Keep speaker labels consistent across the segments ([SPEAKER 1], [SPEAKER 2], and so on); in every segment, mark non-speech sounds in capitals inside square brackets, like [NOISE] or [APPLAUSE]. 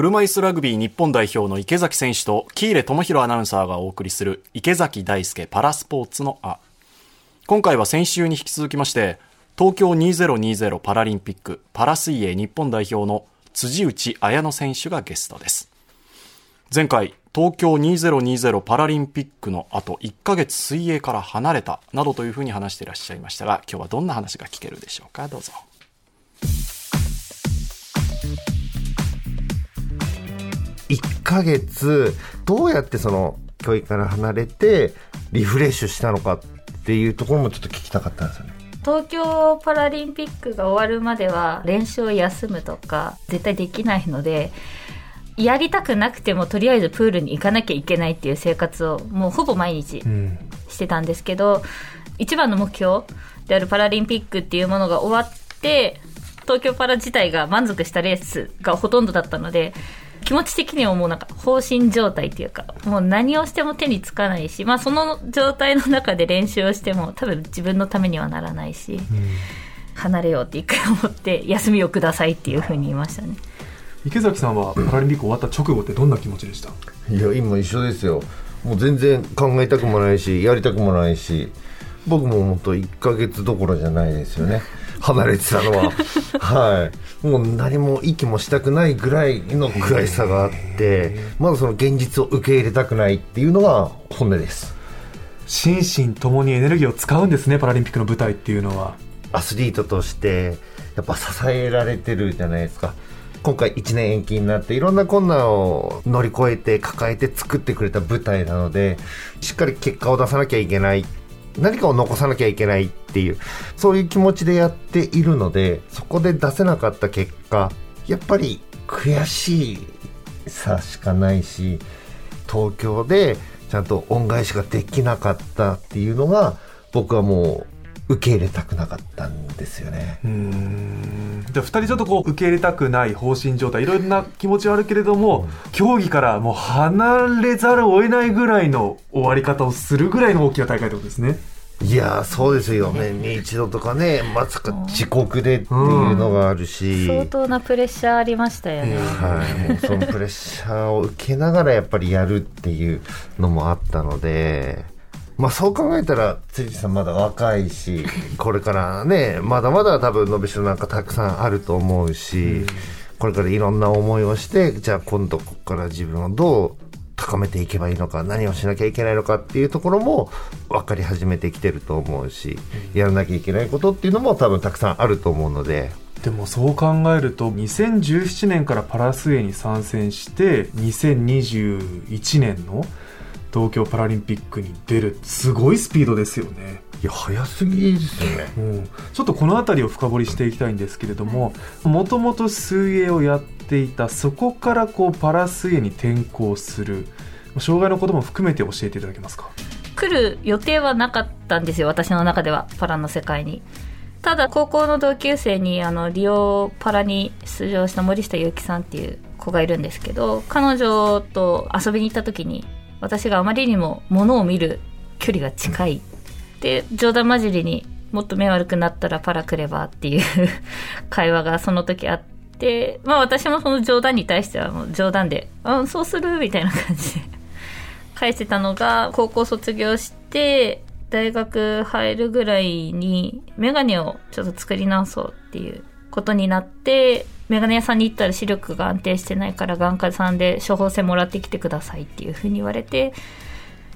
[SPEAKER 1] 車椅子ラグビー日本代表の池崎選手と喜入智弘アナウンサーがお送りする池崎大輔パラスポーツのあ今回は先週に引き続きまして東京2020パラリンピックパラ水泳日本代表の辻内彩乃選手がゲストです。前回東京2020パラリンピックの後1ヶ月水泳から離れたなどというふうに話していらっしゃいましたが今日はどんな話が聞けるでしょうか？どうぞ。
[SPEAKER 2] 1ヶ月どうやってその教育から離れてリフレッシュしたのかっていうところもちょっと聞きたかったんですよね。
[SPEAKER 3] 東京パラリンピックが終わるまでは練習を休むとか絶対できないのでやりたくなくてもとりあえずプールに行かなきゃいけないっていう生活をもうほぼ毎日してたんですけど、一番の目標であるパラリンピックっていうものが終わって東京パラ自体が満足したレースがほとんどだったので気持ち的にはもうなんか放心状態っていうかもう何をしても手につかないし、まあ、その状態の中で練習をしても多分自分のためにはならないし、離れようって一回思って休みをくださいっていうふうに言いましたね。
[SPEAKER 4] 池崎さんはパラリンピック終わった直後ってどんな気持ちでした？
[SPEAKER 2] いや今一緒ですよ。もう全然考えたくもないしやりたくもないし僕ももっと1ヶ月どころじゃないですよね離れてたのは。[LAUGHS] はい。もう何も息もしたくないぐらいの悔しさがあってまだその現実を受け入れたくないっていうのが本音です。
[SPEAKER 4] 心身ともにエネルギーを使うんですねパラリンピックの舞台っていうのは。
[SPEAKER 2] アスリートとしてやっぱ支えられてるじゃないですか。今回1年延期になっていろんな困難を乗り越えて抱えて作ってくれた舞台なのでしっかり結果を出さなきゃいけない何かを残さなきゃいけないっていうそういう気持ちでやっているのでそこで出せなかった結果やっぱり悔しいさしかないし東京でちゃんと恩返しができなかったっていうのが僕はもう受け入れたくなかったんですよね。
[SPEAKER 4] うんじゃあ2人ちょっとこう受け入れたくない放心状態いろんな気持ちはあるけれども、競技からもう離れざるを得ないぐらいの終わり方をするぐらいの大きな大会ってことですね。
[SPEAKER 2] いやーそうですよ年に一度とかねまさか遅刻でっていうのがあるし、
[SPEAKER 3] 相当なプレッシャーありましたよね。
[SPEAKER 2] はい、そのプレッシャーを受けながらやっぱりやるっていうのもあったので。まあそう考えたら、辻さんまだ若いし、これからね、まだまだ多分伸びしろなんかたくさんあると思うし、これからいろんな思いをして、じゃあ今度ここから自分をどう高めていけばいいのか、何をしなきゃいけないのかっていうところも分かり始めてきてると思うし、やらなきゃいけないことっていうのも多分たくさんあると思うので、
[SPEAKER 4] でもそう考えると2017年からパラ水泳に参戦して2021年の東京パラリンピックに出るすごいスピードですよね。
[SPEAKER 2] いや、早すぎですよね。
[SPEAKER 4] うん、ちょっとこの辺りを深掘りしていきたいんですけれどももともと水泳をやっていたそこからこうパラ水泳に転向する障害のことも含めて教えていただけますか？
[SPEAKER 3] 来る予定はなかったんですよ私の中ではパラの世界にただ高校の同級生にあのリオパラに出場した森下祐樹さんっていう子がいるんですけど彼女と遊びに行った時に私があまりにも物を見る距離が近い。で冗談交じりにもっと目悪くなったらパラ来ればっていう [LAUGHS] 会話がその時あってまあ私もその冗談に対してはもう冗談で「うんそうする」みたいな感じで [LAUGHS] 返してたのが高校卒業して大学入るぐらいにメガネをちょっと作り直そうっていうことになってメガネ屋さんに行ったら視力が安定してないから眼科さんで処方箋もらってきてくださいっていうふうに言われて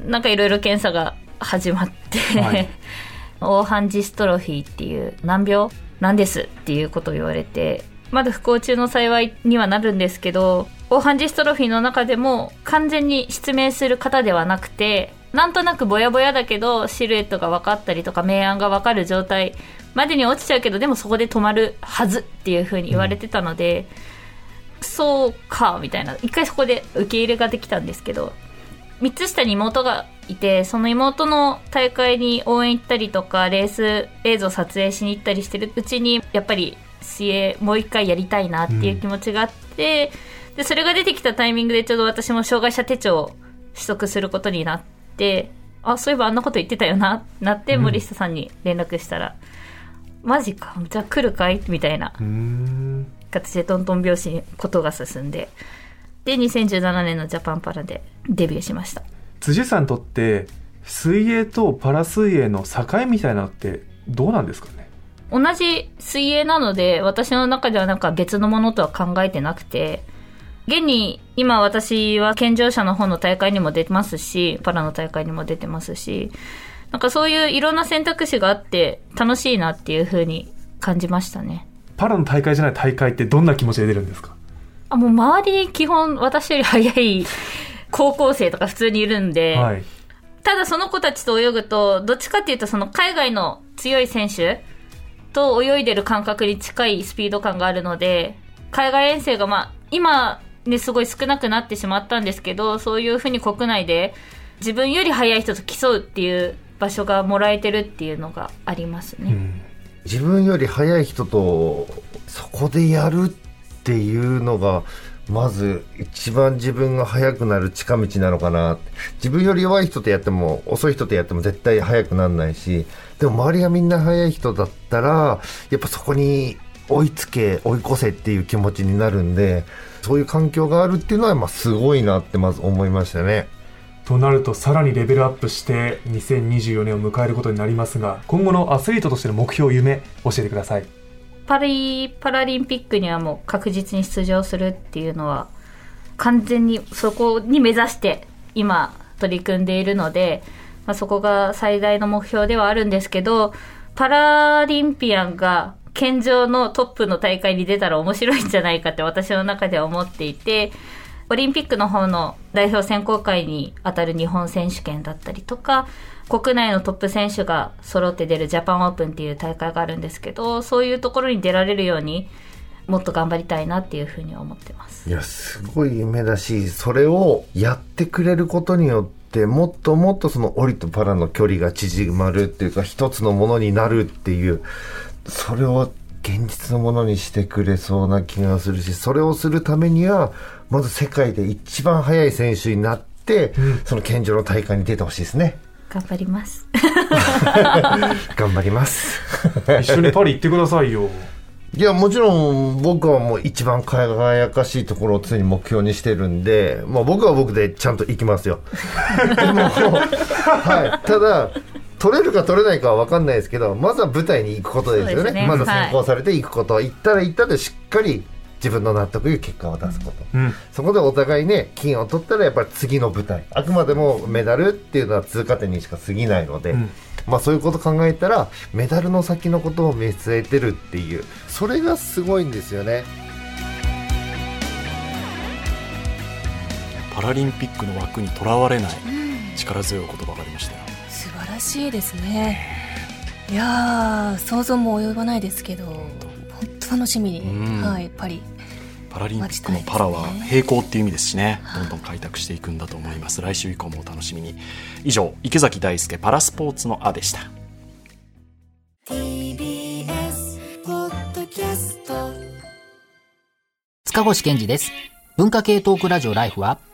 [SPEAKER 3] なんかいろいろ検査が始まって、
[SPEAKER 4] はい。[LAUGHS]
[SPEAKER 3] 黄斑ジストロフィーっていう難病なんですっていうことを言われてまだ不幸中の幸いにはなるんですけど黄斑ジストロフィーの中でも完全に失明する方ではなくてなんとなくぼやぼやだけどシルエットが分かったりとか明暗が分かる状態までに落ちちゃうけどでもそこで止まるはずっていうふうに言われてたので、そうかみたいな。一回そこで受け入れができたんですけど3つ下に妹がいてその妹の大会に応援行ったりとかレース映像撮影しに行ったりしてるうちにやっぱり水泳もう一回やりたいなっていう気持ちがあって、でそれが出てきたタイミングでちょうど私も障害者手帳を取得することになってあそういえばあんなこと言ってたよななって森下さんに連絡したら、マジか。じゃあ来るかい？みたいな。形でトントン拍子にことが進んで。で2017年のジャパンパラでデビューしました。
[SPEAKER 4] 辻さんにとって、水泳とパラ水泳の境みたいなのってどうなんですかね？
[SPEAKER 3] 同じ水泳なので私の中ではなんか別のものとは考えてなくて現に今私は健常者の方の大会にも出てますしパラの大会にも出てますしなんかそういういろんな選択肢があって楽しいなっていう風に感じましたね
[SPEAKER 4] パラの大会じゃない大会ってどんな気持ちで出るんですか？
[SPEAKER 3] あもう周り基本私より早い高校生とか普通にいるんで、
[SPEAKER 4] はい。
[SPEAKER 3] ただその子たちと泳ぐと、どっちかっていうとその海外の強い選手と泳いでる感覚に近いスピード感があるので、海外遠征がまあ、今ね、すごい少なくなってしまったんですけど、そういうふうに国内で自分より速い人と競うっていう場所がもらえてるっていうのがありますね。
[SPEAKER 4] うん。
[SPEAKER 2] 自分より速い人とそこでやるっていうのがまず一番自分が速くなる近道なのかな自分より弱い人とやっても遅い人とやっても絶対速くならないしでも周りがみんな速い人だったらやっぱそこに追いつけ追い越せっていう気持ちになるんでそういう環境があるっていうのはまあすごいなってまず思いましたね。
[SPEAKER 4] となるとさらにレベルアップして2024年を迎えることになりますが今後のアスリートとしての目標夢教えてください。
[SPEAKER 3] パリパラリンピックにはもう確実に出場するっていうのは完全にそこに目指して今取り組んでいるので、まあ、そこが最大の目標ではあるんですけどパラリンピアンが健常のトップの大会に出たら面白いんじゃないかって私の中では思っていてオリンピックの方の代表選考会に当たる日本選手権だったりとか国内のトップ選手が揃って出るジャパンオープンっていう大会があるんですけどそういうところに出られるようにもっと頑張りたいなっていうふうに思ってます。
[SPEAKER 2] いや、すごい夢だし、それをやってくれることによって、もっともっとそのオリとパラの距離が縮まるっていうか、一つのものになるっていう、それを現実のものにしてくれそうな気がするし、それをするためには、まず世界で一番速い選手になって、その健常の大会に出てほしいですね。
[SPEAKER 3] 頑張ります [LAUGHS]
[SPEAKER 2] 頑張ります。
[SPEAKER 4] 一緒にパリ行ってくださいよ
[SPEAKER 2] いや、もちろん僕はもう一番輝かしいところを常に目標にしてるんで、まあ僕は僕でちゃんと行きますよ。[LAUGHS] でも、はい。ただ、取れるか取れないかは分かんないですけど、まずは舞台に行くことですよね。
[SPEAKER 3] ね
[SPEAKER 2] まずは先行されて行くこと、行ったら行ったでしっかり自分の納得いく結果を出すこと。
[SPEAKER 4] うん
[SPEAKER 2] そこでお互いね、金を取ったらやっぱり次の舞台。あくまでもメダルっていうのは通過点にしか過ぎないので、
[SPEAKER 4] うん
[SPEAKER 2] まあそういうこと考えたら、メダルの先のことを見据えてるっていう、それがすごいんですよね。
[SPEAKER 1] パラリンピックの枠にとらわれない力強いお言葉がありま
[SPEAKER 5] しいですね。いやー想像も及ばないですけど本当楽しみに、
[SPEAKER 1] うん。
[SPEAKER 5] はいパリ
[SPEAKER 1] パラリンピックのパラは並行っていう意味ですしね。どんどん開拓していくんだと思います。来週以降もお楽しみに。以上池崎大輔パラスポーツの「あ」でした。
[SPEAKER 5] TBS ポッドキャスト
[SPEAKER 6] 塚越健二です。文化系トークラジオライフは、